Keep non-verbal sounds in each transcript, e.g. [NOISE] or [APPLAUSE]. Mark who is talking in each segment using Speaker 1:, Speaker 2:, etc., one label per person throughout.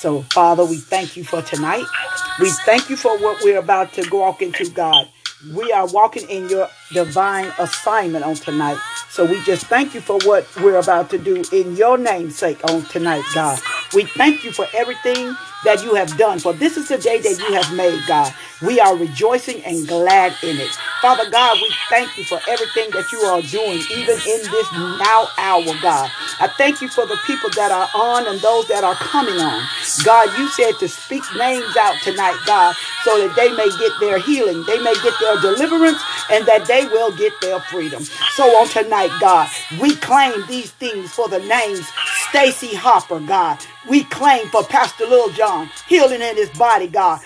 Speaker 1: So, Father, we thank you for tonight. We thank you for what we're about to walk into, God. We are walking in your divine assignment on tonight. So we just thank you for what we're about to do in your name's sake on tonight, God. We thank you for everything that you have done. For this is the day that you have made, God. We are rejoicing and glad in it. Father God, we thank you for everything that you are doing, even in this now hour, God. I thank you for the people that are on and those that are coming on. God, you said to speak names out tonight, God, so that they may get their healing, they may get their deliverance, and that they will get their freedom. So on tonight, God, we claim these things for the names Stacy Hopper, God. We claim for Pastor Lil John, healing in his body, God.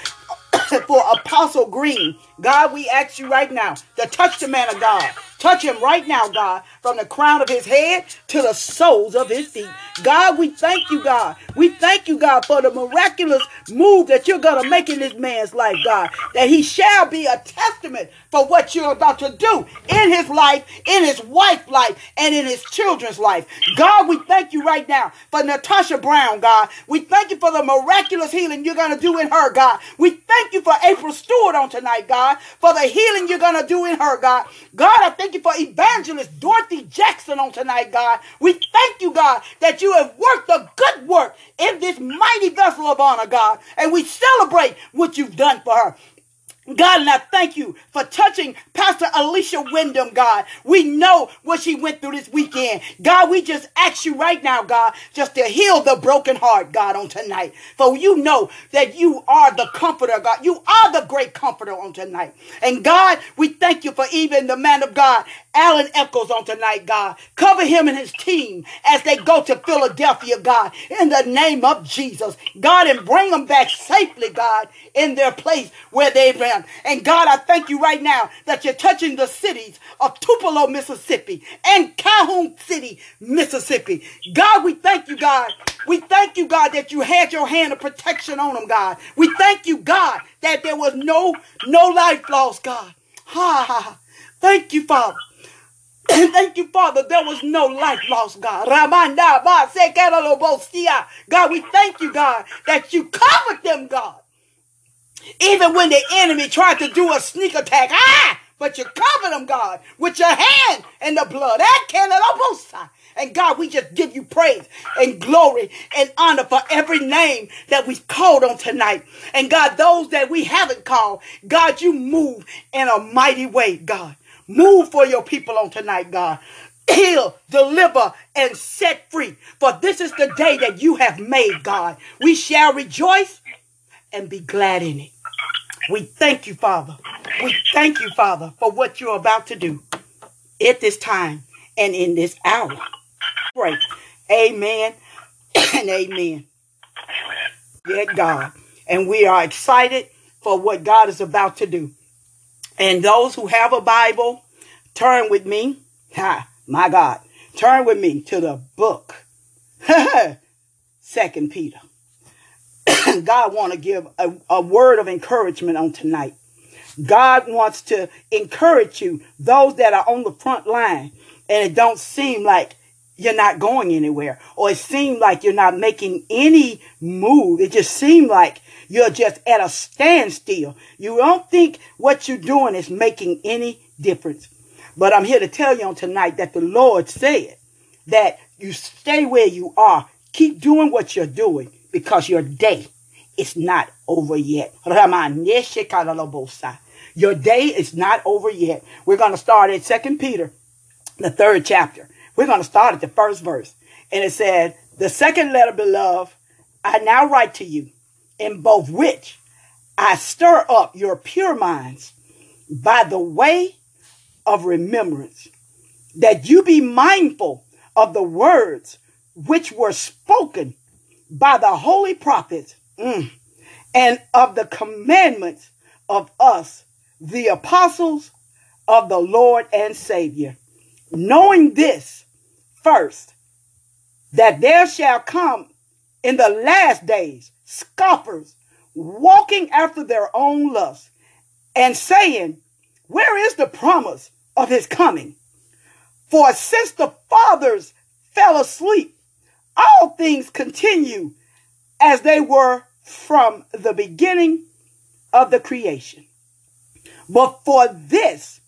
Speaker 1: For Apostle Green, God, we ask you right now to touch the man of God. Touch him right now, God, from the crown of his head to the soles of his feet. God, we thank you, God. We thank you, God, for the miraculous move that you're going to make in this man's life, God. That he shall be a testament for what you're about to do in his life, in his wife's life, and in his children's life. God, we thank you right now for Natasha Brown, God. We thank you for the miraculous healing you're going to do in her, God. We thank you for April Stewart on tonight, God, for the healing you're going to do in her, God. God, I thank you for evangelist Dorothy Jackson on tonight, God. We thank you, God, that you have worked a good work in this mighty vessel of honor, God. And we celebrate what you've done for her. God, and I thank you for touching Pastor Alicia Wyndham, God. We know what she went through this weekend. God, we just ask you right now, God, just to heal the broken heart, God, on tonight. For you know that you are the comforter, God. You are the great comforter on tonight. And God, we thank you for even the man of God, Alan Eccles, on tonight, God. Cover him and his team as they go to Philadelphia, God, in the name of Jesus. God, and bring them back safely, God, in their place where they've been. And God, I thank you right now that you're touching the cities of Tupelo, Mississippi and Calhoun City, Mississippi. God, we thank you, God. We thank you, God, that you had your hand of protection on them, God. We thank you, God, that there was no, no life lost, God. Ha ha ha. Thank you, Father. [CLEARS THROAT] Thank you, Father. There was no life lost, God. God, we thank you, God, that you covered them, God. Even when the enemy tried to do a sneak attack, ah, but you covered them, God, with your hand and the blood. And God, we just give you praise and glory and honor for every name that we called on tonight. And God, those that we haven't called, God, you move in a mighty way, God. Move for your people on tonight, God. Heal, deliver, and set free. For this is the day that you have made, God. We shall rejoice and be glad in it. We thank you, Father. We thank you, Father, for what you're about to do at this time and in this hour. Pray. Amen [COUGHS] and amen. Yet God. And we are excited for what God is about to do. And those who have a Bible, turn with me. Ha, my God. Turn with me to the book. [LAUGHS] Second Peter. God want to give a, a word of encouragement on tonight. God wants to encourage you, those that are on the front line, and it don't seem like you're not going anywhere, or it seems like you're not making any move. It just seems like you're just at a standstill. You don't think what you're doing is making any difference. But I'm here to tell you on tonight that the Lord said that you stay where you are. Keep doing what you're doing because your day is not over yet. Your day is not over yet. We're going to start at Second Peter, the third chapter. We're going to start at the first verse. And it said, The second letter, beloved, I now write to you, in both which I stir up your pure minds by the way of remembrance, that you be mindful of the words which were spoken by the holy prophets mm, and of the commandments of us, the apostles of the Lord and Savior. Knowing this first, that there shall come in the last days scoffers walking after their own lusts and saying, Where is the promise of his coming? For since the fathers fell asleep, all things continue as they were from the beginning of the creation. But for this,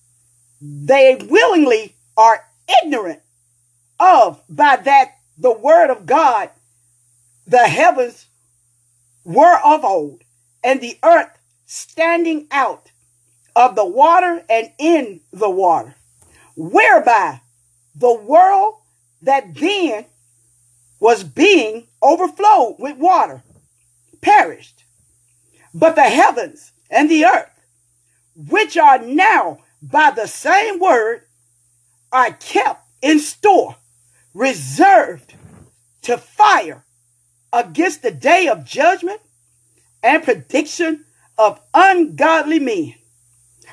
Speaker 1: they willingly are ignorant of by that the word of God, the heavens were of old, and the earth standing out of the water and in the water, whereby the world that then was being overflowed with water perished. But the heavens and the earth, which are now by the same word, are kept in store, reserved to fire against the day of judgment and prediction of ungodly men.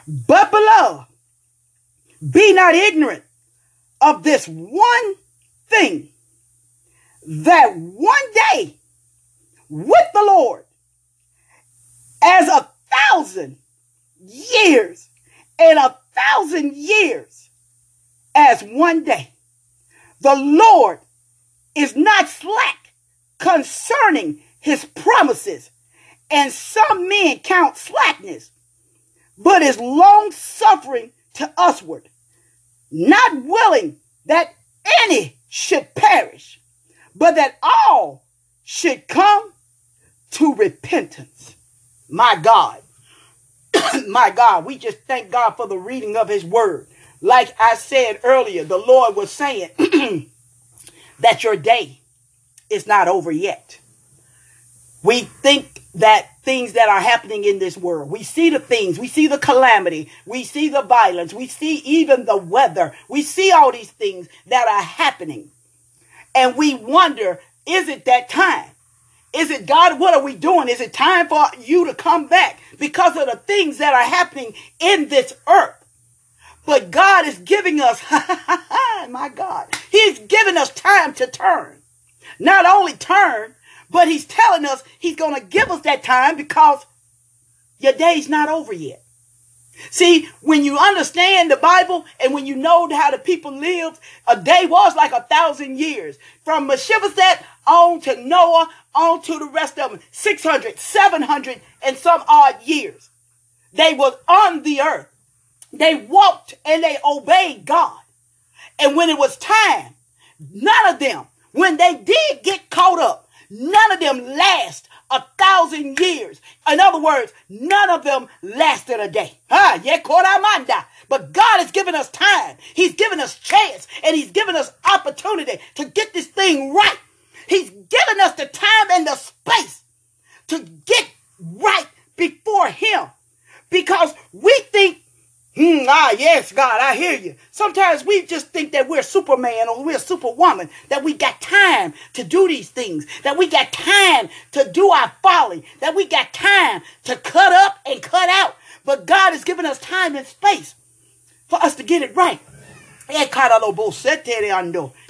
Speaker 1: But beloved, be not ignorant of this one thing that one day with the Lord as a thousand years and a thousand years as one day. The Lord is not slack concerning his promises, and some men count slackness, but is long suffering to usward, not willing that any should perish, but that all should come to repentance. My God, [COUGHS] my God, we just thank God for the reading of his word. Like I said earlier, the Lord was saying [COUGHS] that your day is not over yet. We think that things that are happening in this world, we see the things, we see the calamity, we see the violence, we see even the weather, we see all these things that are happening. And we wonder, is it that time? Is it God? What are we doing? Is it time for you to come back because of the things that are happening in this earth? But God is giving us, [LAUGHS] my God, He's giving us time to turn. Not only turn, but He's telling us He's going to give us that time because your day's not over yet. See, when you understand the Bible and when you know how the people lived, a day was like a thousand years. From Mephibosheth on to Noah, on to the rest of them, 600, 700 and some odd years. They was on the earth. They walked and they obeyed God. And when it was time, none of them, when they did get caught up, none of them last a thousand years. In other words, none of them lasted a day. Ah, yeah, But God has given us time. He's given us chance and he's given us opportunity to get this thing right. He's given us the time and the space to get right before him because we think Hmm, ah, yes, God, I hear you. Sometimes we just think that we're Superman or we're Superwoman, that we got time to do these things, that we got time to do our folly, that we got time to cut up and cut out. But God has given us time and space for us to get it right.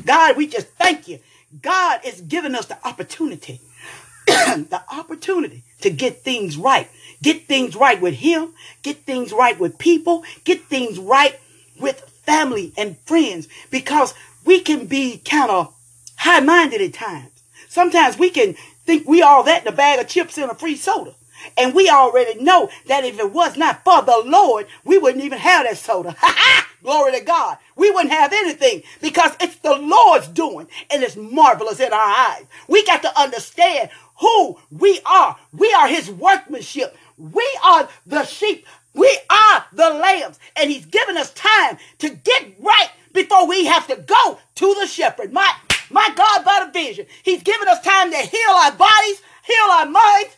Speaker 1: God, we just thank you. God is giving us the opportunity, [CLEARS THROAT] the opportunity to get things right. Get things right with Him, get things right with people, get things right with family and friends because we can be kind of high minded at times. Sometimes we can think we all that in a bag of chips and a free soda. And we already know that if it was not for the Lord, we wouldn't even have that soda. [LAUGHS] Ha ha! Glory to God. We wouldn't have anything because it's the Lord's doing and it's marvelous in our eyes. We got to understand who we are. We are his workmanship. We are the sheep. We are the lambs. And he's given us time to get right before we have to go to the shepherd. My, my God, by the vision. He's given us time to heal our bodies, heal our minds,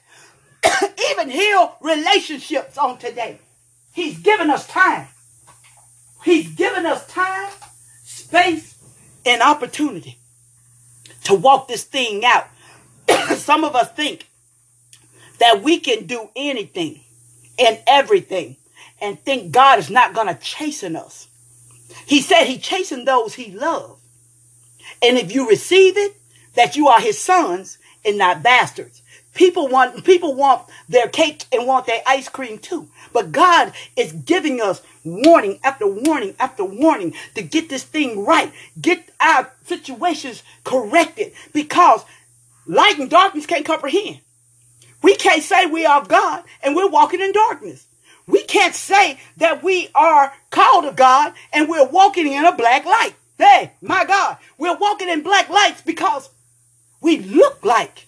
Speaker 1: [COUGHS] even heal relationships on today. He's given us time. He's given us time, space, and opportunity to walk this thing out. [COUGHS] Some of us think that we can do anything and everything and think God is not going to chasten us. He said he chastened those he loved. And if you receive it, that you are his sons and not bastards. People want, people want their cake and want their ice cream too. But God is giving us warning after warning after warning to get this thing right. Get our situations corrected because light and darkness can't comprehend. We can't say we are God and we're walking in darkness. We can't say that we are called of God and we're walking in a black light. Hey, my God, we're walking in black lights because we look like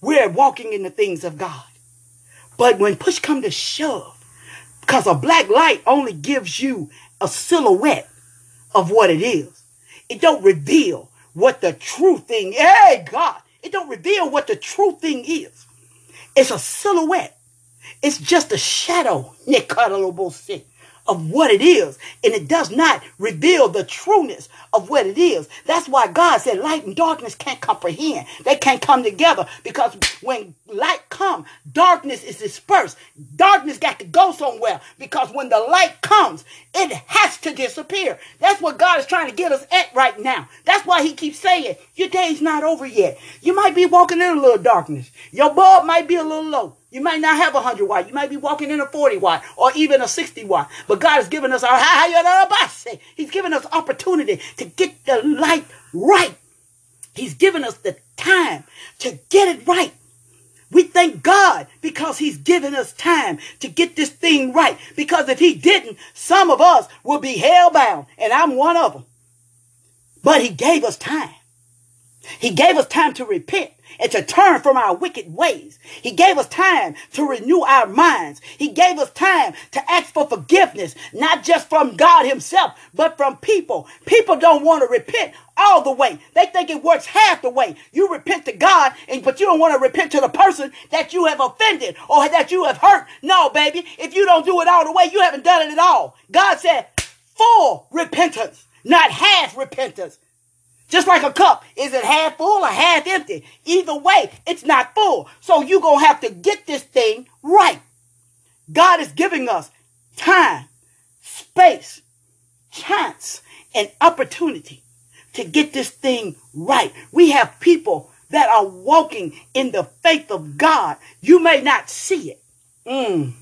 Speaker 1: we're walking in the things of God. But when push come to shove, because a black light only gives you a silhouette of what it is. It don't reveal what the true thing, hey God, it don't reveal what the true thing is. It's a silhouette. It's just a shadow [LAUGHS] of what it is. And it does not reveal the trueness of what it is. That's why God said light and darkness can't comprehend. They can't come together because when light comes, darkness is dispersed. Darkness got to go somewhere because when the light comes, it has to disappear. That's what God is trying to get us at right now. That's why he keeps saying, your day's not over yet. You might be walking in a little darkness. Your bulb might be a little low. You might not have a 100 watt. You might be walking in a 40 watt or even a 60 watt. But God has given us our He's given us opportunity to get the light right. He's given us the time to get it right. We thank God because he's given us time to get this thing right. Because if he didn't, some of us would be hellbound and I'm one of them. But he gave us time. He gave us time to repent and to turn from our wicked ways. He gave us time to renew our minds. He gave us time to ask for forgiveness, not just from God himself, but from people. People don't want to repent all the way. They think it works half the way. You repent to God, and but you don't want to repent to the person that you have offended or that you have hurt. No, baby. If you don't do it all the way, you haven't done it at all. God said full repentance, not half repentance. Just like a cup, is it half full or half empty? Either way, it's not full. So you're going to have to get this thing right. God is giving us time, space, chance, and opportunity to get this thing right. We have people that are walking in the faith of God. You may not see it. Mm.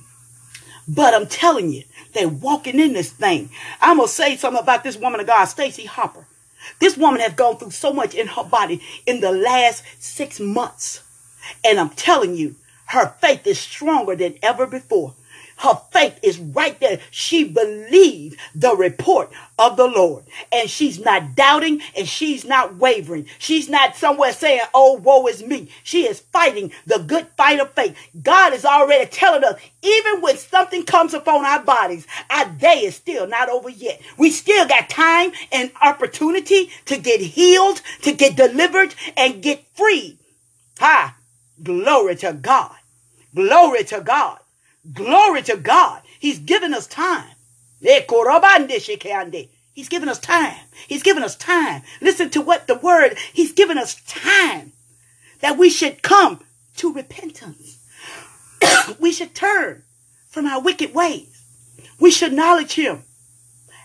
Speaker 1: But I'm telling you, they're walking in this thing. I'm going to say something about this woman of God, Stacy Harper. This woman has gone through so much in her body in the last six months. And I'm telling you, her faith is stronger than ever before. Her faith is right there. She believed the report of the Lord. And she's not doubting and she's not wavering. She's not somewhere saying, oh, woe is me. She is fighting the good fight of faith. God is already telling us, even when something comes upon our bodies, our day is still not over yet. We still got time and opportunity to get healed, to get delivered, and get free. Ha! Glory to God. Glory to God. Glory to God. He's given us time. He's given us time. He's given us time. Listen to what the word, he's given us time that we should come to repentance. [COUGHS] we should turn from our wicked ways. We should acknowledge him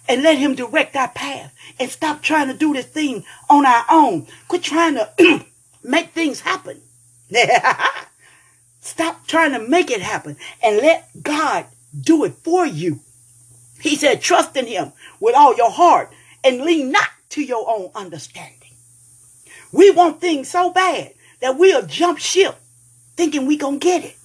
Speaker 1: and let him direct our path and stop trying to do this thing on our own. Quit trying to [COUGHS] make things happen. [LAUGHS] Stop trying to make it happen and let God do it for you. He said, trust in him with all your heart and lean not to your own understanding. We want things so bad that we'll jump ship thinking we're gonna get it.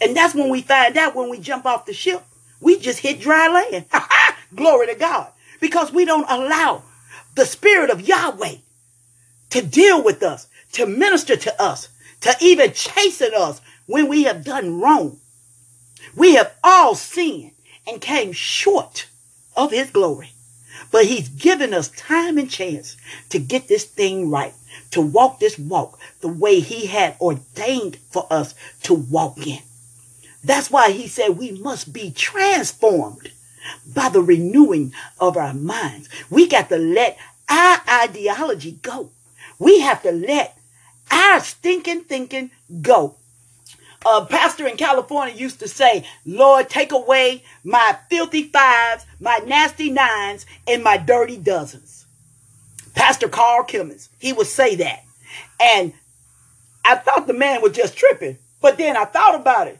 Speaker 1: And that's when we find out when we jump off the ship, we just hit dry land. [LAUGHS] Glory to God. Because we don't allow the spirit of Yahweh to deal with us, to minister to us, to even chasten us when we have done wrong. We have all sinned and came short of his glory. But he's given us time and chance to get this thing right, to walk this walk the way he had ordained for us to walk in. That's why he said we must be transformed by the renewing of our minds. We got to let our ideology go. We have to let our stinking thinking go a pastor in California used to say, Lord, take away my filthy fives, my nasty nines, and my dirty dozens. Pastor Carl Kimmons, he would say that. And I thought the man was just tripping, but then I thought about it.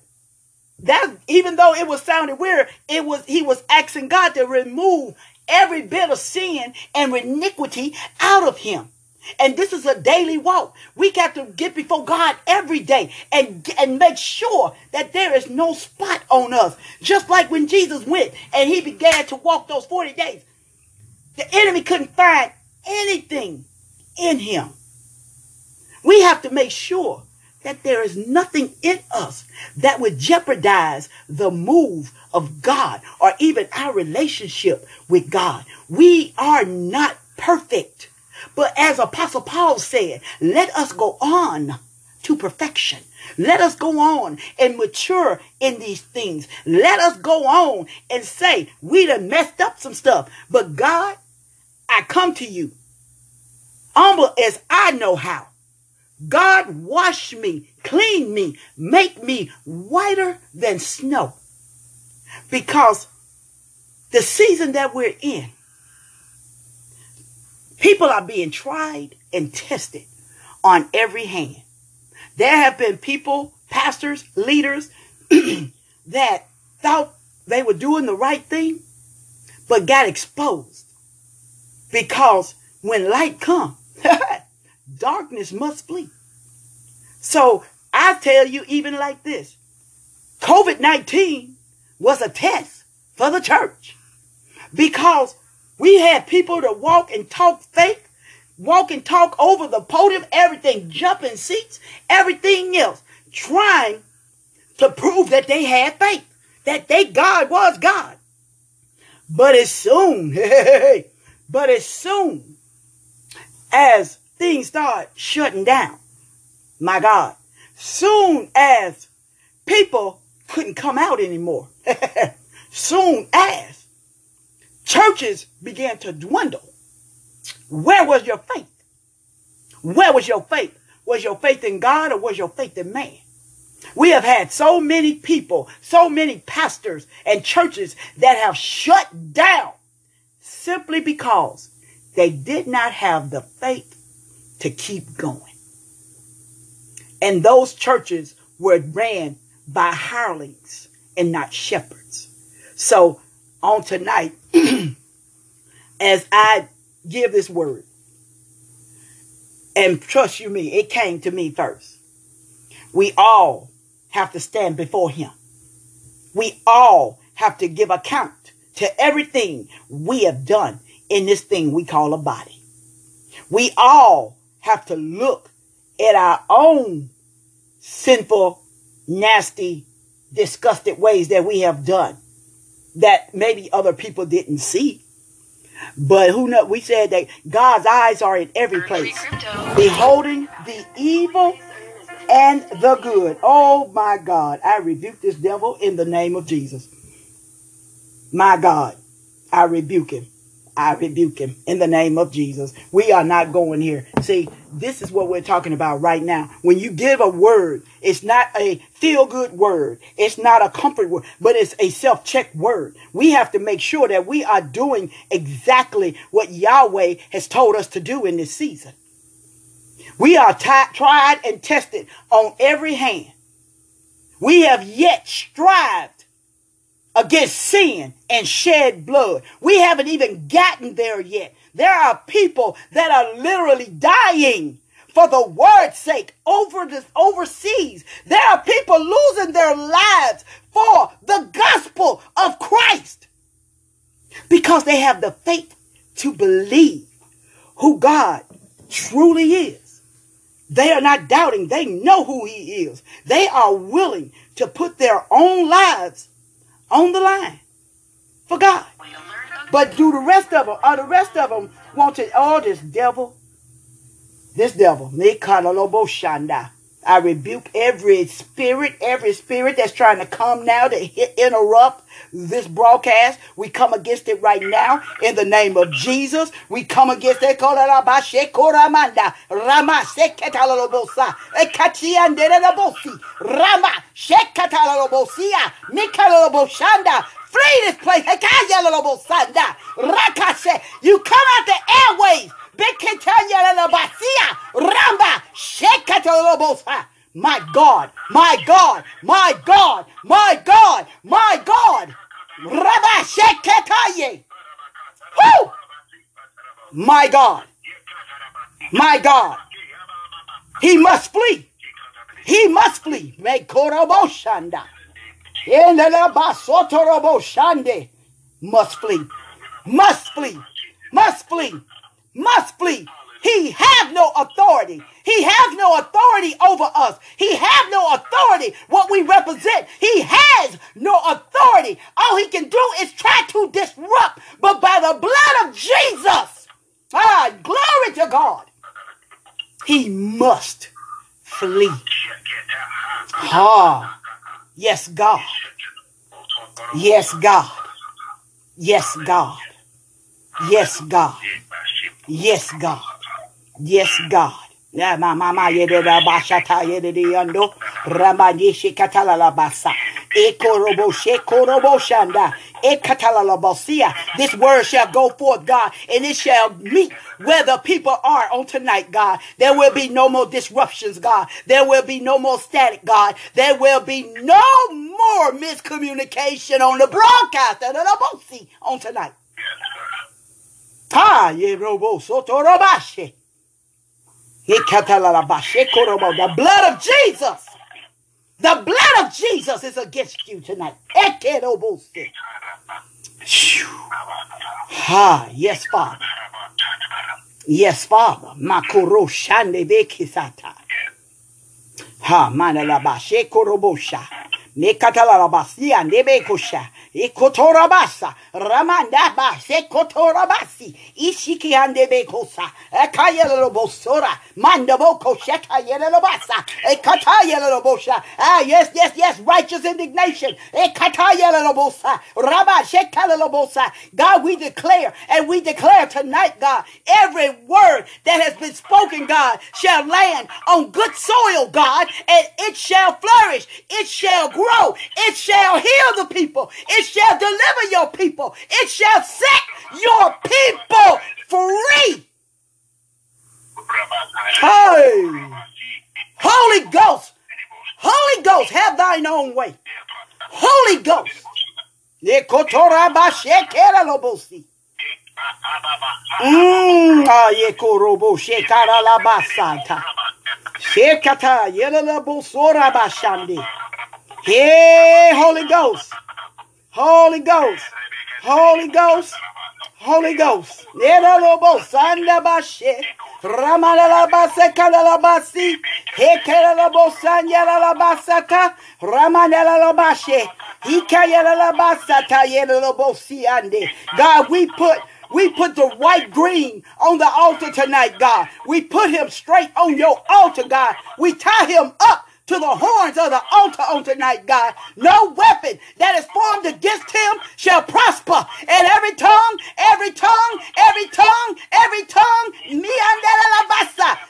Speaker 1: That even though it was sounding weird, it was he was asking God to remove every bit of sin and iniquity out of him. And this is a daily walk. We got to get before God every day and, and make sure that there is no spot on us. Just like when Jesus went and he began to walk those 40 days, the enemy couldn't find anything in him. We have to make sure that there is nothing in us that would jeopardize the move of God or even our relationship with God. We are not perfect. But as Apostle Paul said, let us go on to perfection. Let us go on and mature in these things. Let us go on and say, we done messed up some stuff. But God, I come to you humble as I know how. God, wash me, clean me, make me whiter than snow. Because the season that we're in, people are being tried and tested on every hand. There have been people, pastors, leaders [CLEARS THROAT] that thought they were doing the right thing, but got exposed. Because when light comes, [LAUGHS] darkness must flee. So I tell you, even like this, COVID 19 was a test for the church because we had people to walk and talk fake, walk and talk over the podium, everything, jumping seats, everything else, trying to prove that they had faith, that they God was God. But as soon, [LAUGHS] but as soon as things start shutting down, my God, soon as people couldn't come out anymore, [LAUGHS] soon as churches began to dwindle, where was your faith? Where was your faith? Was your faith in God or was your faith in man? We have had so many people, so many pastors and churches that have shut down simply because they did not have the faith to keep going. And those churches were ran by hirelings and not shepherds. So on tonight, [CLEARS THROAT] as I give this word, and trust you me, it came to me first. We all have to stand before him. We all have to give account to everything we have done in this thing we call a body. We all have to look at our own sinful, nasty, disgusted ways that we have done that maybe other people didn't see. But who know? We said that God's eyes are in every place, beholding the evil and the good. Oh my God, I rebuke this devil in the name of Jesus. My God, I rebuke him. I rebuke him in the name of Jesus. We are not going here. See, this is what we're talking about right now. When you give a word, it's not a feel good word. It's not a comfort word, but it's a self check word. We have to make sure that we are doing exactly what Yahweh has told us to do in this season. We are t- tried and tested on every hand. We have yet strived against sin and shed blood. We haven't even gotten there yet. There are people that are literally dying for the word's sake over overseas. There are people losing their lives for the gospel of Christ because they have the faith to believe who God truly is. They are not doubting. They know who he is. They are willing to put their own lives on the line for God. But do the rest of them, or uh, the rest of them want to, oh, this devil, this devil, I rebuke every spirit, every spirit that's trying to come now to hit, interrupt this broadcast. We come against it right now in the name of Jesus. We come against it. Flee this place. You come out the airways. My God, my God, my God, my God, my God. Woo! My God. My God. He must flee. He must flee. Make Koroboshanda. Shande. Must flee. Must flee. Must flee. Must flee. He have no authority. He has no authority over us. He have no authority what we represent. He has no authority. All he can do is try to disrupt. But by the blood of Jesus, ah, glory to God, he must flee. Ah, yes, God. Yes, God. Yes, God. Yes, God. Yes, God. Yes, God. Da bashata yede di katala la basa shekorobo shanda la basia. This word shall go forth, God, and it shall meet where the people are on tonight, God. There will be no more disruptions, God. There will be no more static, God. There will be no more miscommunication on the broadcast on tonight. Ha yerobo sotorobashi. The blood of Jesus. The blood of Jesus is against you tonight. Ha, yes, Father. Yes, Father. Makoro shande bekisata. Ha, manalabashe korobosha. Mekatalalabasia nebekosha. Ikotorabasa, Ramandaba, Sekotorabasi, Ishiki Andebekosa, Ekayelobosora, Mandaboko, Shekayelobasa, Ekatayelobosha. Ah, yes, yes, yes, righteous indignation. Ekatayelobosa, Rabba, Shekalelobosa. God, we declare and we declare tonight, God, every word that has been spoken, God, shall land on good soil, God, and it shall flourish, it shall grow, it shall heal the people, it shall deliver your people. It shall set your people free. Hey, Holy Ghost, Holy Ghost, have thine own way. Holy Ghost. Mm, ah. Hey, Holy Ghost. Holy Ghost. Holy Ghost. Holy Ghost. Neralobo sandabashe. Ramanalabase kalalabasi. Hekelalabo sanyalalabasata. Ramanalabashe. Hikayalalabasata yelalobosi ande. God, we put we put the Dwight Green on the altar tonight, God. We put him straight on your altar, God. We tie him up to the horns of the altar on tonight, God. No weapon that is formed against him shall prosper. And every tongue, every tongue, every tongue, every tongue, me and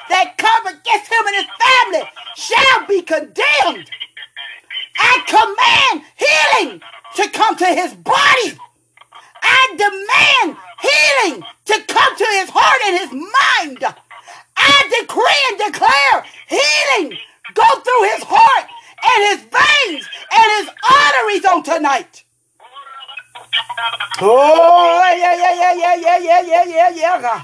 Speaker 1: that comes against him and his family shall be condemned. I command healing to come to his body. I demand healing to come to his heart and his mind. I decree and declare healing go through his heart and his veins and his arteries on tonight. Oh, yeah, yeah, yeah, yeah, yeah, yeah, yeah, yeah, yeah.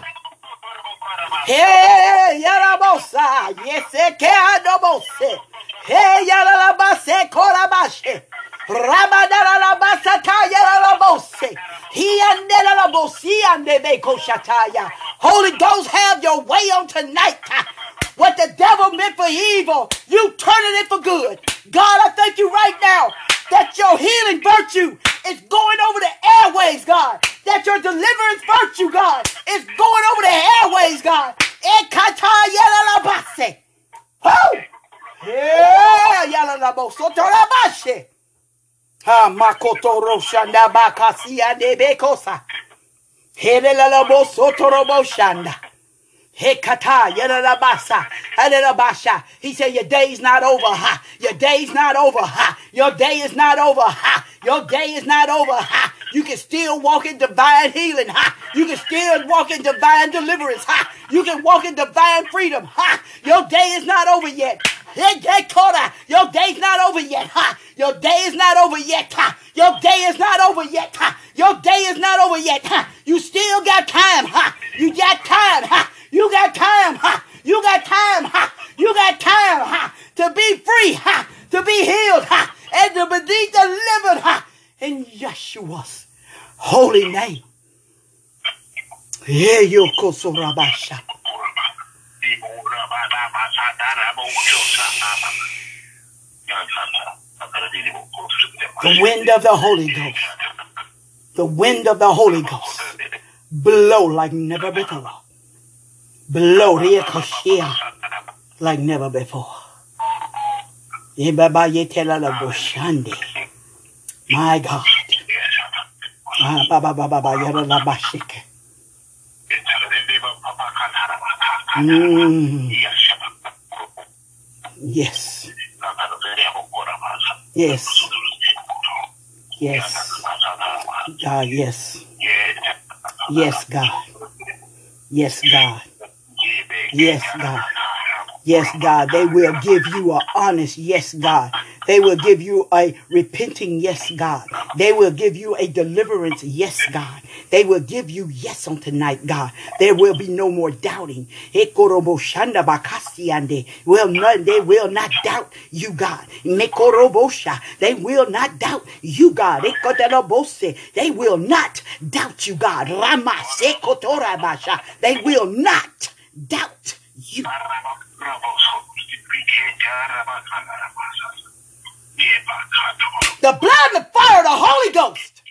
Speaker 1: Hey, yarabosa, yes, ke adobose. Hey, yarabase, korabashe. Rabadarabasa, yarabose. He and and the Holy Ghost, have your way on tonight. What the devil meant for evil, you turning it for good. God, I thank you right now that your healing virtue is going over the airways, God. That your deliverance virtue, God, is going over the airways, God. Oh! Yeah, yala la bo soto la bashe. Ha makoto rosha na bakasi ande bekosa. Hele la la bo soto robo shanda. Hekata, yadalabasa, hadalabasha. He said, Your day's not over. Ha. Your day's not over. Ha. Your day is not over. Ha. Your day is not over. Ha. You can still walk in divine healing. Ha. You can still walk in divine deliverance. Ha. You can walk in divine freedom. Ha. Your day is not over yet. Your day's not over yet. Ha. Your day is not over yet. Ha. Your day is not over yet. Ha. Your day is not over yet. Ha. You still got time. Ha. You got time. Ha. You got time. Ha. You got time. Ha. You got time. Ha. To be free. Ha. To be healed. Ha. And to be delivered. Ha. In Yeshua's holy name. The wind of the Holy Ghost. The wind of the Holy Ghost. Blow like never before. Blow the like never before. My God. Ah, ba, ba, ba, ba, ba, yada, la, ba, shike. Mm. Yes. Yes. Yes. God, yes. Yes, God. Yes, God. Yes, God. Yes, God. They will give you an honest yes, God. They will give you a repenting yes, God. They will give you a deliverance yes, God. They will give you yes on tonight, God. There will be no more doubting. Well, none, they will not doubt you, God. They will not doubt you, God. They will not doubt you, God. They will not doubt you. The blood and the fire of the Holy Ghost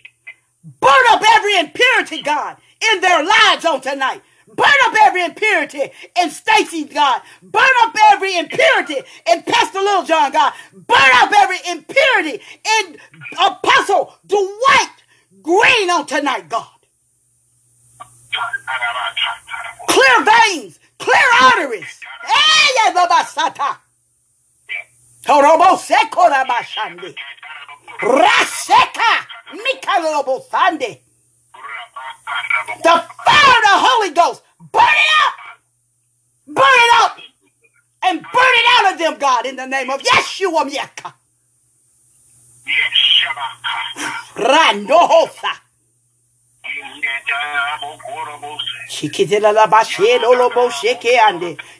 Speaker 1: burn up every impurity, God, in their lives on tonight. Burn up every impurity in Stacy, God. Burn up every impurity in Pastor Little John, God. Burn up every impurity in Apostle Dwight Green on tonight, God. Clear veins, clear arteries. Hey, Torobo sekora bashande. Raseka mikalobo sande. The fire of the Holy Ghost. Burn it up. Burn it up. And burn it out of them, God, in the name of Yeshua Miaka. Randohosa.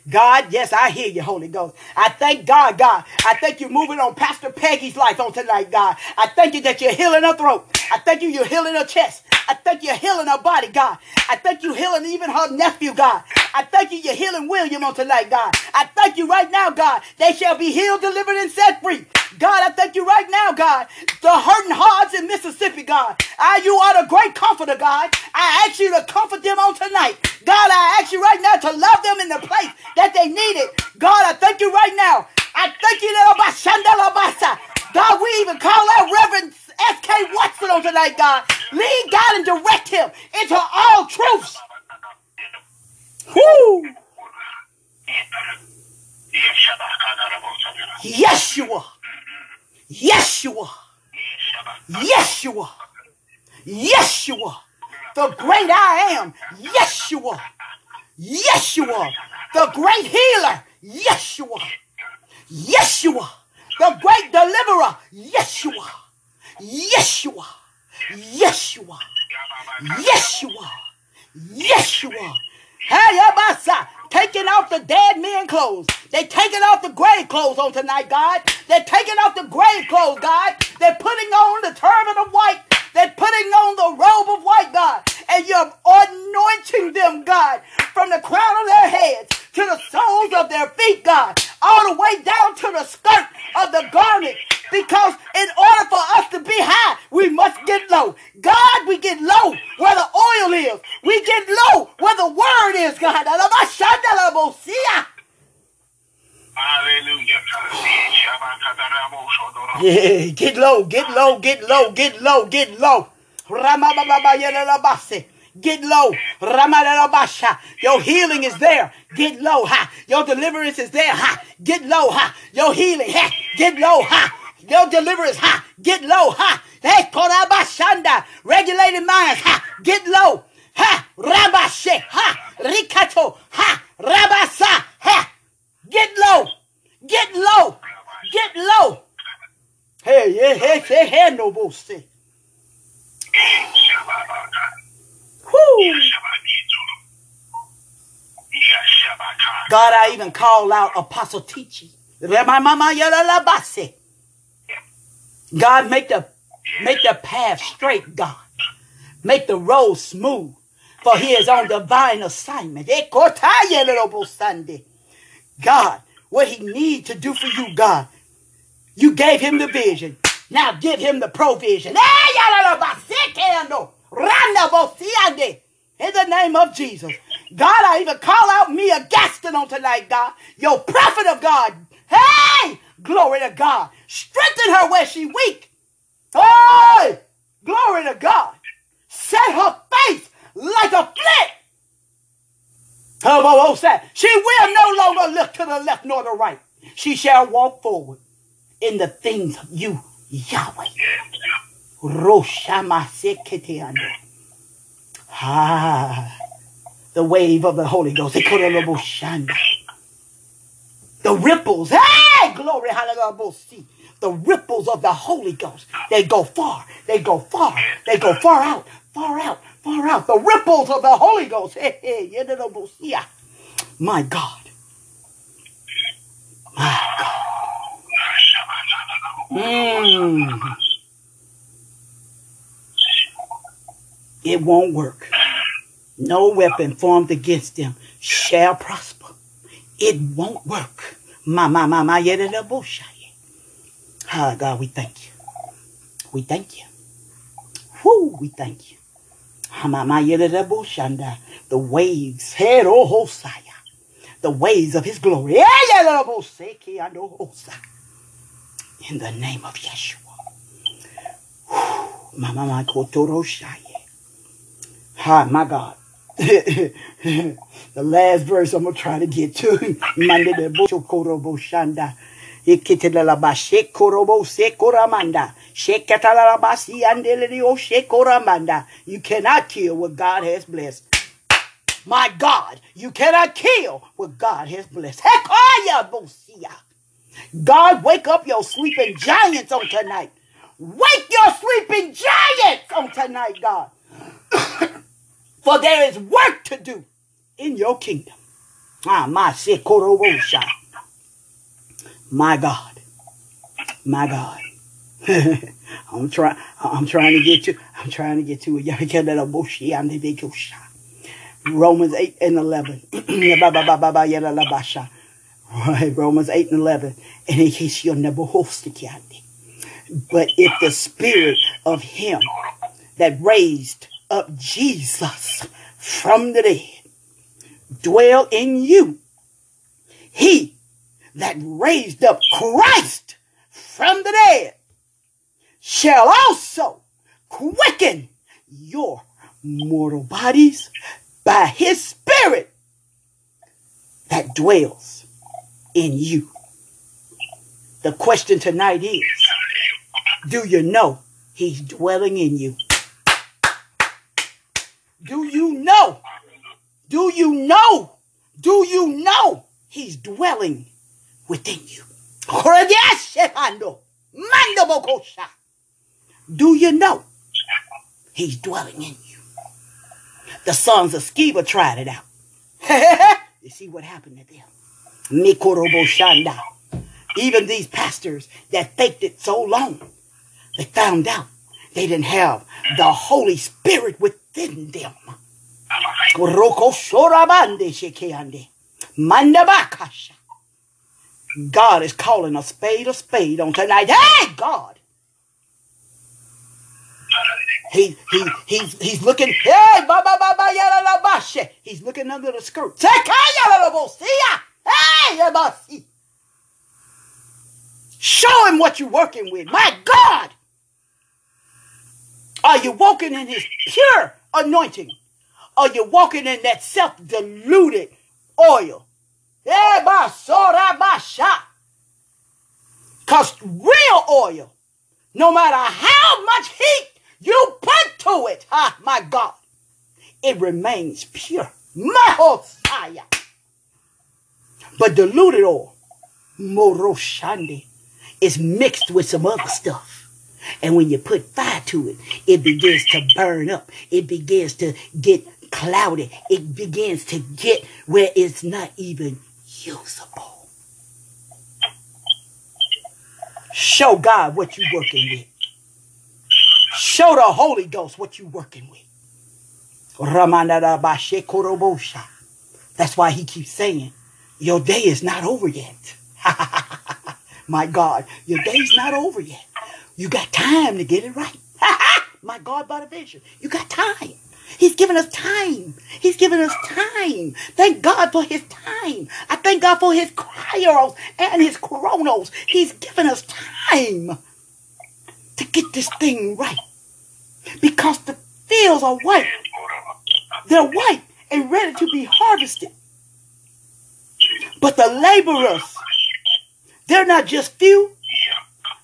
Speaker 1: God, yes, I hear you, Holy Ghost. I thank God, God. I thank you moving on Pastor Peggy's life on tonight, God. I thank you that you're healing her throat. I thank you you're healing her chest. I thank you healing her body, God. I thank you healing even her nephew, God. I thank you you're healing William on tonight, God. I thank you right now, God. They shall be healed, delivered, and set free. God, I thank you right now, God. The hurting hearts in Mississippi, God. Ah, you are the great comforter, God. I ask you to comfort them on tonight. God, I ask you right now to love them in the place that they need it. God, I thank you right now. I thank you, little Bashandela Basa. God, we even call out Reverend S.K. Watson on tonight, God. Lead God and direct him into all truths. Whoo! Yeshua. Yeshua. Yeshua. Yeshua. The great I am. Yeshua. Yeshua. The great healer. Yeshua. Yeshua. The great deliverer. Yeshua. Yeshua. Yeshua. Yeshua. Yeshua. Hey, Abasa taking off the dead men clothes. They taking off the grave clothes on tonight, God. They're taking off the grave clothes, God. They're putting on the turban of white. They're putting on the robe of white, God. And you're anointing them, God, from the crown of their heads to the soles of their feet, God, all the way down to the skirt of the garment. Because in order for us to be high, we must get low. God, we get low where the oil is. We get low where the word is, God. Hallelujah. Yeah, get low, get low, get low, get low, get low. Get low. Your healing is there. Get low. Ha. Your deliverance is there. Ha. Get low. Ha. Your healing. Ha. Get low. Ha. Your deliverance. Ha. Get low. Ha. Hey, Korabashanda. Regulated minds. Ha. Get low. Ha. Rabashe. Ha. Rikato. Ha. Rabasa. Ha. Get low. Get low. Get low. Hey, hey, hey, hey, hey, no bullshit. God, I even call out Apostle Teaching. God, make the make the path straight, God. Make the road smooth. For he is on divine assignment. God, what he needs to do for you, God. You gave him the vision. Now give him the provision. In the name of Jesus. God, I even call out Mia Gaston on tonight, God. Your prophet of God. Hey! Glory to God. Strengthen her where she weak. Hey! Glory to God. Set her face like a flint. Oh, oh, oh, She will no longer look to the left nor the right. She shall walk forward in the things of you, Yahweh. Ah, the wave of the Holy Ghost. The ripples. Hey, glory, hallelujah. The ripples of the Holy Ghost. They go far. They go far. They go far out. Far out. Far out. The ripples of the Holy Ghost. Hey, hey, My God. My God. Mm. It won't work. No weapon formed against them shall prosper. It won't work. My, my, my, my, Ah, God, we thank you. We thank you. Whoo, we thank you. The waves, head oh Hosea, the waves of his glory. In the name of Yeshua. Mama Hi, my God. [LAUGHS] the last verse I'm gonna try to get to. [LAUGHS] Ikitilalabashe korobo se koramanda. Shekatalabasi andelio shekoramanda. You cannot kill what God has blessed. My God, you cannot kill what God has blessed. Hekaya. God, wake up your sleeping giants on tonight. Wake your sleeping giants on tonight, God. [COUGHS] For there is work to do in your kingdom. Ah, my sekorobosha. My God. My God. [LAUGHS] I'm trying I'm trying to get you. I'm trying to get to it. [LAUGHS] Romans 8 and 11. [CLEARS THROAT] right, Romans 8 and 11. And in case you're never But if the spirit of him that raised up Jesus from the dead dwell in you, he that raised up Christ from the dead shall also quicken your mortal bodies by his spirit that dwells in you. The question tonight is, do you know he's dwelling in you? Do you know? Do you know? Do you know he's dwelling within you. Do you know he's dwelling in you? The sons of Sceva tried it out. [LAUGHS] you see what happened to them. Even these pastors that faked it so long, they found out they didn't have the Holy Spirit within them. God is calling a spade a spade on tonight. Hey, God! He, he, he's, he's looking, hey, ba, ba, ba, ba, yada, la, ba. He's looking under the skirt. Hey, Show him what you're working with. My God! Are you walking in his pure anointing? Are you walking in that self-deluded oil? Because real oil, no matter how much heat you put to it, ah, my God, it remains pure. Mahosaya. But diluted oil, Moroshandi, is mixed with some other stuff. And when you put fire to it, it begins to burn up. It begins to get clouded. It begins to get where it's not even usable. Show God what you're working with. Show the Holy Ghost what you're working with. That's why he keeps saying, Your day is not over yet. [LAUGHS] My God, your day's not over yet. You got time to get it right. [LAUGHS] My God, by the vision. You got time. He's given us time. He's given us time. Thank God for his time. I thank God for his kairos and his chronos. He's given us time to get this thing right. Because the fields are white. They're white and ready to be harvested. But the laborers, they're not just few,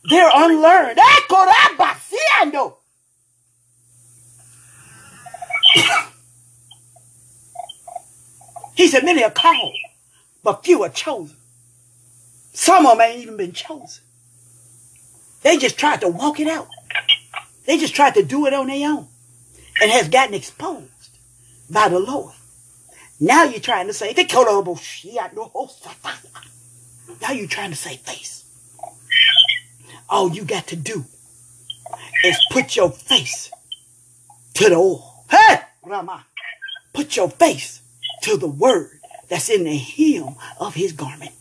Speaker 1: they're unlearned. Eh, [COUGHS] he said, Many are called, but few are chosen. Some of them ain't even been chosen. They just tried to walk it out. They just tried to do it on their own and has gotten exposed by the Lord. Now you're trying to say, oh, now you're trying to say face. All you got to do is put your face to the oil. Hey, Rama. Put your face to the word that's in the hem of his garment.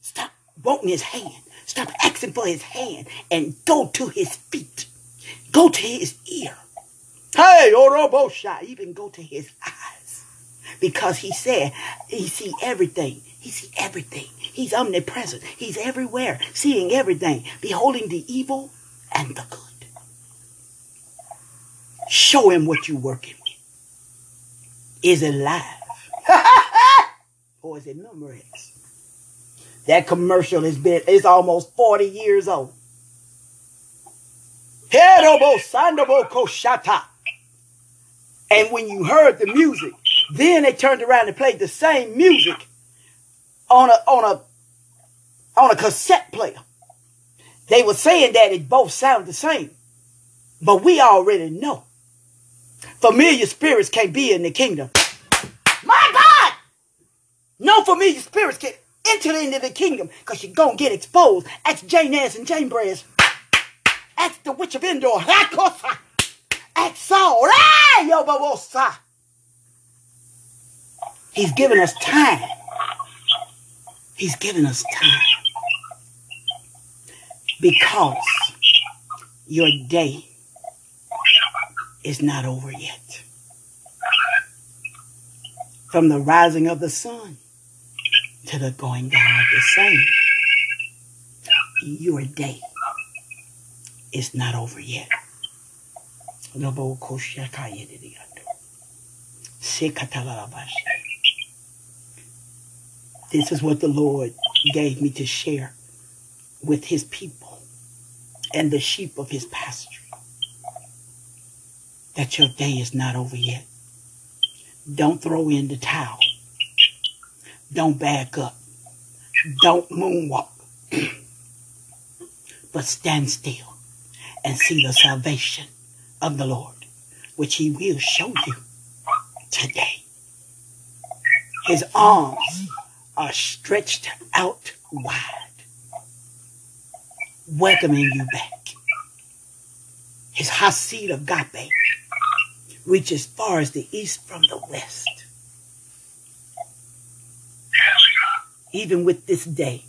Speaker 1: Stop wanting his hand. Stop asking for his hand and go to his feet. Go to his ear. Hey, Orobosha, even go to his eyes. Because he said he see everything. He see everything. He's omnipresent. He's everywhere, seeing everything, beholding the evil and the good. Show him what you're working with. Is it live? [LAUGHS] or is it Memorex? That commercial has been, it's almost 40 years old. And when you heard the music, then they turned around and played the same music on a on a on a cassette player. They were saying that it both sound the same. But we already know. Familiar spirits can't be in the kingdom. My God! No familiar spirits can enter into the kingdom because you're going to get exposed. Ask Jannes and Jambres. Ask the witch of Endor. Ask Saul. He's giving us time He's given us time. Because your day is not over yet. From the rising of the sun to the going down of the same, your day is not over yet. This is what the Lord gave me to share with his people and the sheep of his pasture. That your day is not over yet. Don't throw in the towel. Don't back up. Don't moonwalk. [CLEARS THROAT] but stand still and see the salvation of the Lord, which he will show you today. His arms are stretched out wide, welcoming you back. His hesed agape reaches far as the east from the west. Even with this day,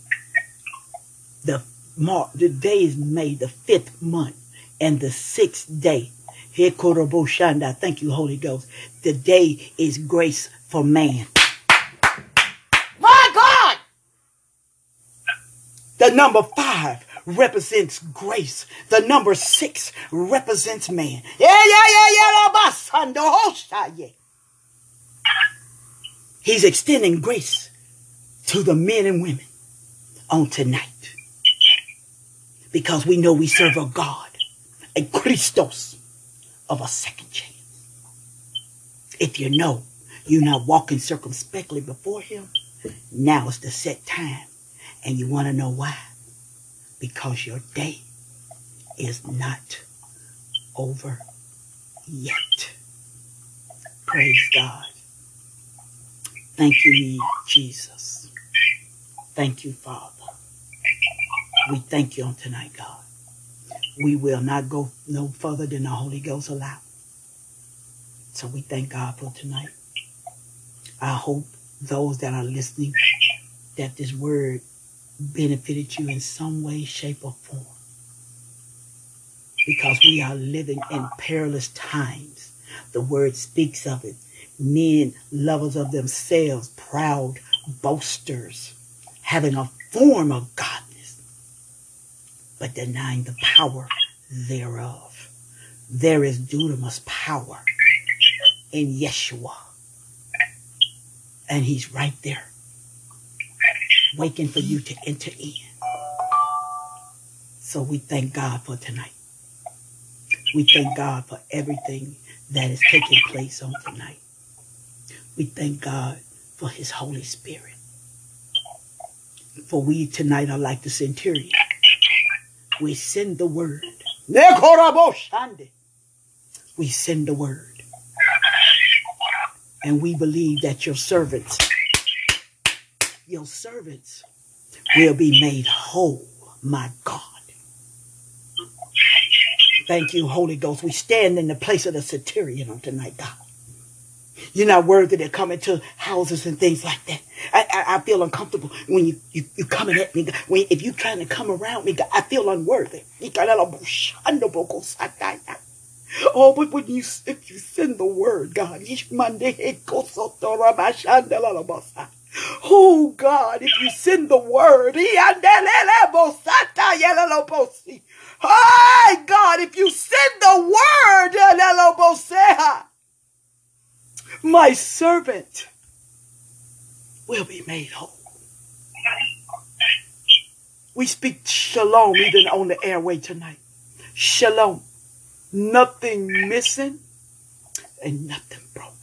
Speaker 1: the mark, the day is May, the fifth month, and the sixth day. Here, Thank you, Holy Ghost. The day is grace for man. The number five represents grace. The number six represents man. Yeah, yeah, yeah, yeah. He's extending grace to the men and women on tonight. Because we know we serve a God, a Christos of a second chance. If you know you're not walking circumspectly before him, now is the set time and you want to know why? Because your day is not over yet. Praise God. Thank you, Jesus. Thank you, Father. We thank you on tonight, God. We will not go no further than the Holy Ghost allow. So we thank God for tonight. I hope those that are listening that this word benefited you in some way, shape, or form. Because we are living in perilous times. The word speaks of it. Men, lovers of themselves, proud boasters, having a form of godness, but denying the power thereof. There is dunamis power in Yeshua. And he's right there, waiting for you to enter in. So we thank God for tonight. We thank God for everything that is taking place on tonight. We thank God for his Holy Spirit. For we tonight are like the centurion. We send the word. We send the word. And we believe that your servants, your servants will be made whole, my God. Thank you, Holy Ghost. We stand in the place of the centurion on tonight, God. You're not worthy to come into houses and things like that. I, I, I feel uncomfortable when you, you, you coming at me. When, if you're trying to come around me, I feel unworthy. Oh, but when you if you send the word, God, oh God, if you send the word, Hi, God, if you send the word, my servant will be made whole. We speak shalom even on the airway tonight. Shalom. Nothing missing and nothing broken.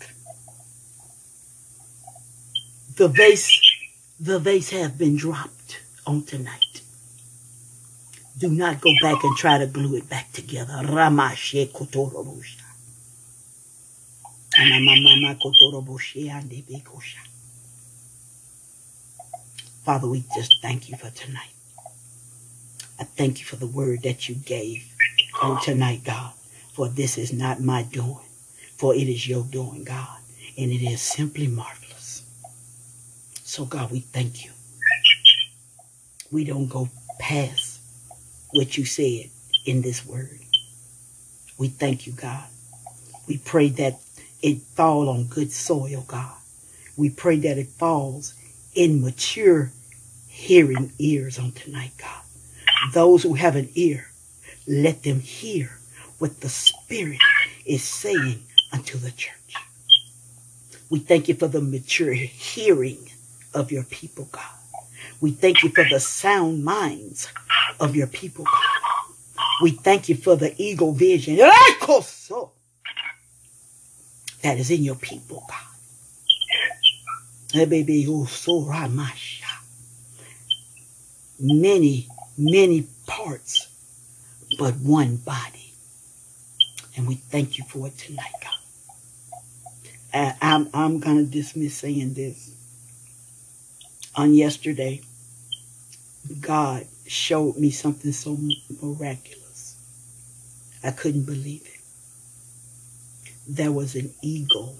Speaker 1: The vase, the vase have been dropped on tonight. Do not go back and try to glue it back together. Ramashe kotorobusha. Father, we just thank you for tonight. I thank you for the word that you gave on tonight, God. For this is not my doing, for it is your doing, God. And it is simply marvelous. So, God, we thank you. We don't go past what you said in this word. We thank you, God. We pray that it fall on good soil, God. We pray that it falls in mature hearing ears on tonight, God. Those who have an ear, let them hear what the Spirit is saying unto the church. We thank you for the mature hearing of your people, God. We thank you for the sound minds of your people, God. We thank you for the eagle vision that is in your people, God. Many, many parts, but one body. And we thank you for it tonight, God. I'm, I'm going to dismiss saying this. On yesterday, God showed me something so miraculous. I couldn't believe it. There was an eagle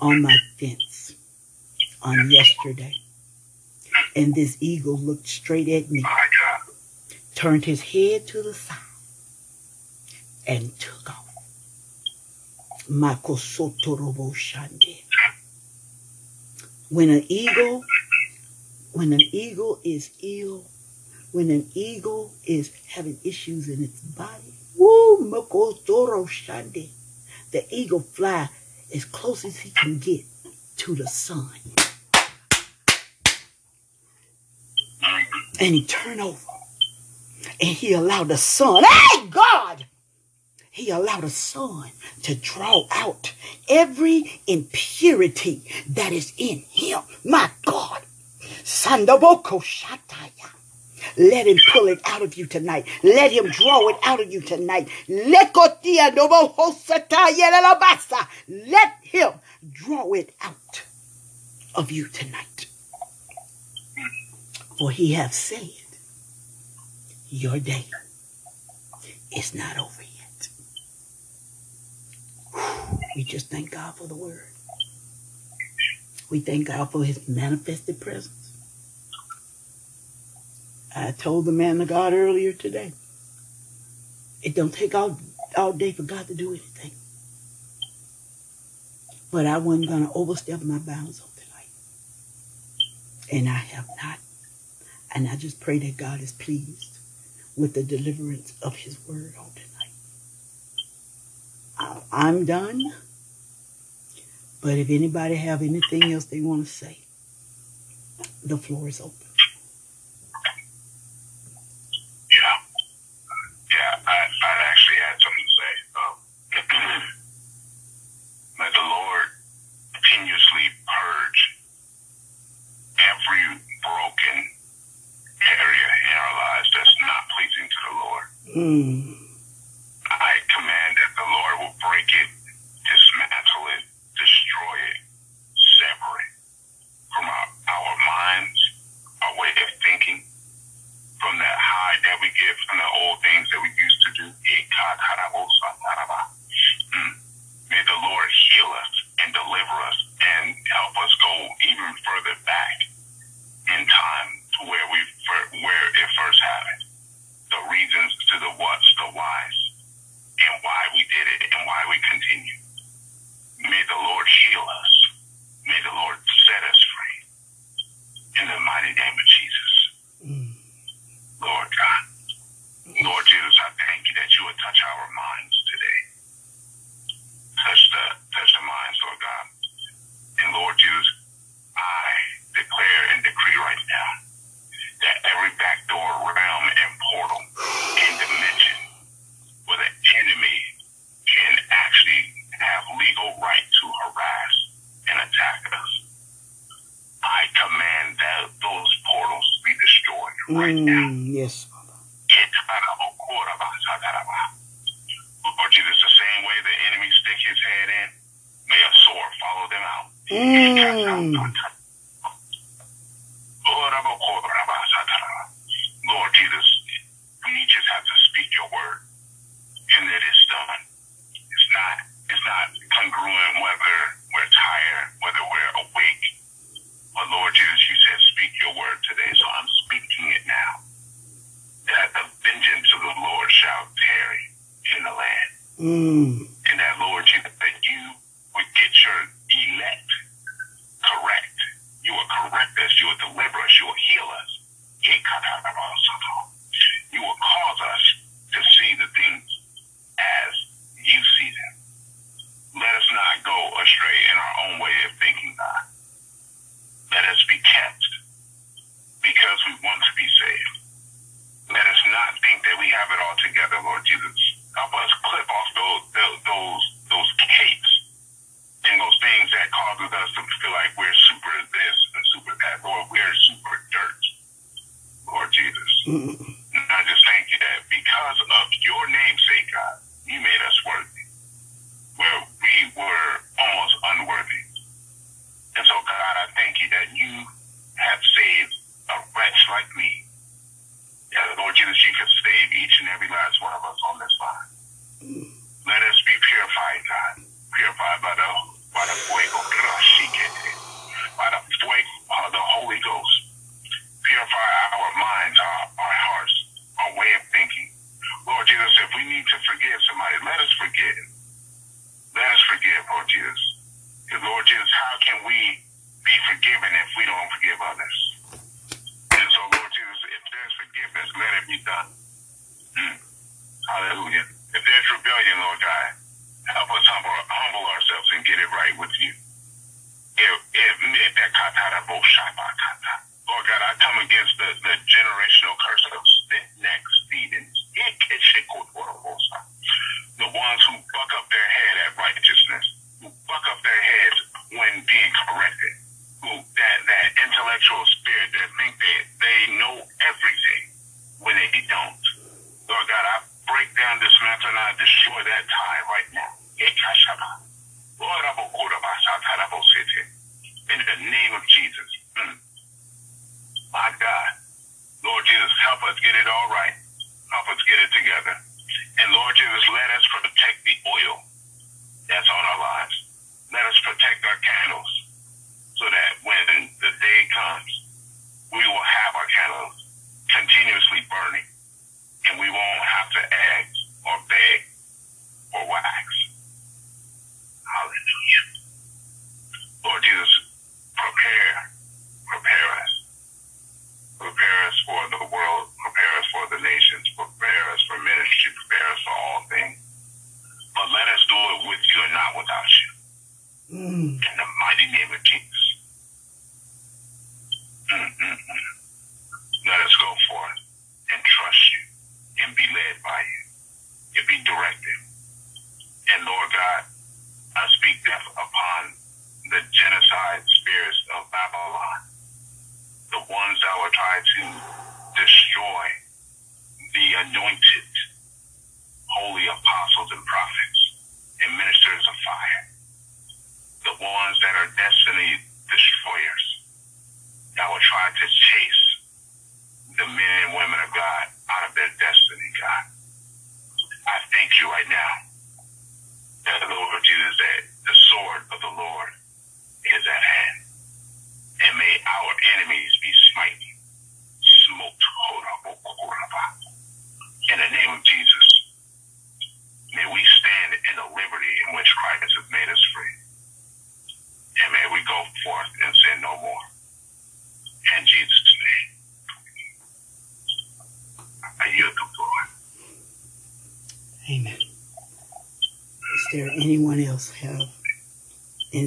Speaker 1: on my fence on yesterday. And this eagle looked straight at me, turned his head to the side, and took off. When an eagle, when an eagle is ill, when an eagle is having issues in its body, woo, shande, the eagle fly as close as he can get to the sun. And he turned over and he allowed the sun, hey God, he allowed the sun to draw out every impurity that is in him. My God. Sandaboko Shataya. Let him pull it out of you tonight. Let him draw it out of you tonight. Let him draw it out of you tonight. For he hath said, Your day is not over yet. We just thank God for the word. We thank God for his manifested presence. I told the man of God earlier today, it don't take all, all day for God to do anything. But I wasn't going to overstep my bounds on tonight. And I have not. And I just pray that God is pleased with the deliverance of his word on tonight. I'm done. But if anybody have anything else they want to say, the floor is open.
Speaker 2: Yeah. Yeah, I, I actually had something to say. Um, [CLEARS THROAT] may the Lord purge every broken area in our lives that's not pleasing to the Lord.
Speaker 1: Mm.
Speaker 2: shift from the old things that we used to do.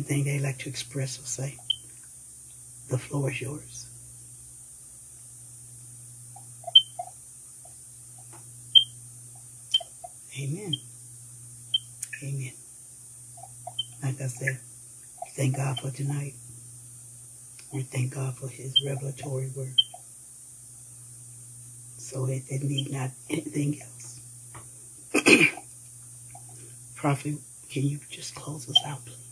Speaker 2: anything they like to express or say, the floor is yours. Amen. Amen. Like I said, thank God for tonight. We thank God for his revelatory word. So it didn't need not [LAUGHS] anything else. [CLEARS THROAT] Prophet, can you just close us out, please?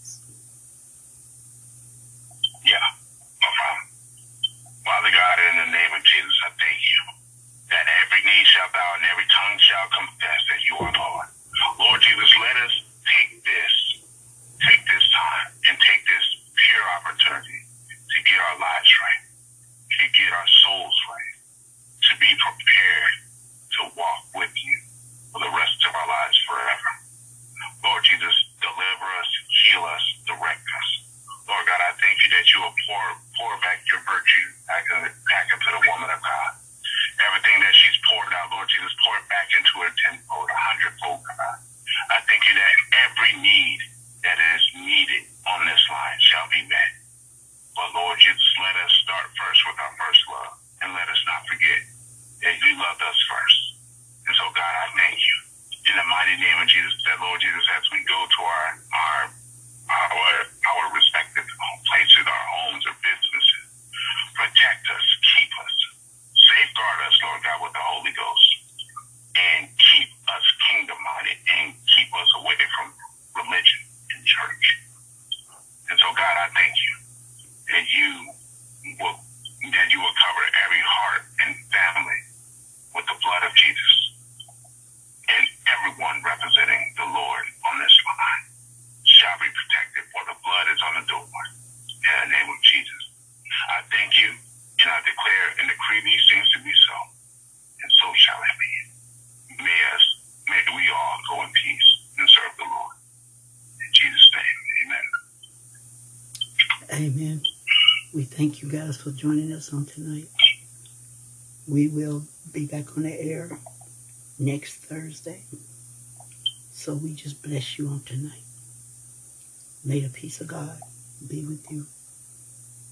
Speaker 1: for
Speaker 2: joining us on tonight. We will be back on the air next Thursday. So we just bless you on tonight. May the peace of God be with you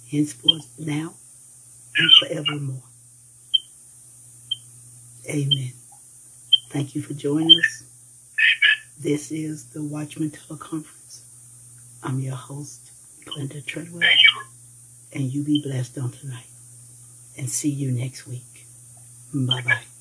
Speaker 2: henceforth, now, and forevermore. Amen. Thank you for joining us. This is the Watchman Teleconference. I'm your host, Glenda Treadwell and you be blessed on tonight. And see you next week. Bye bye.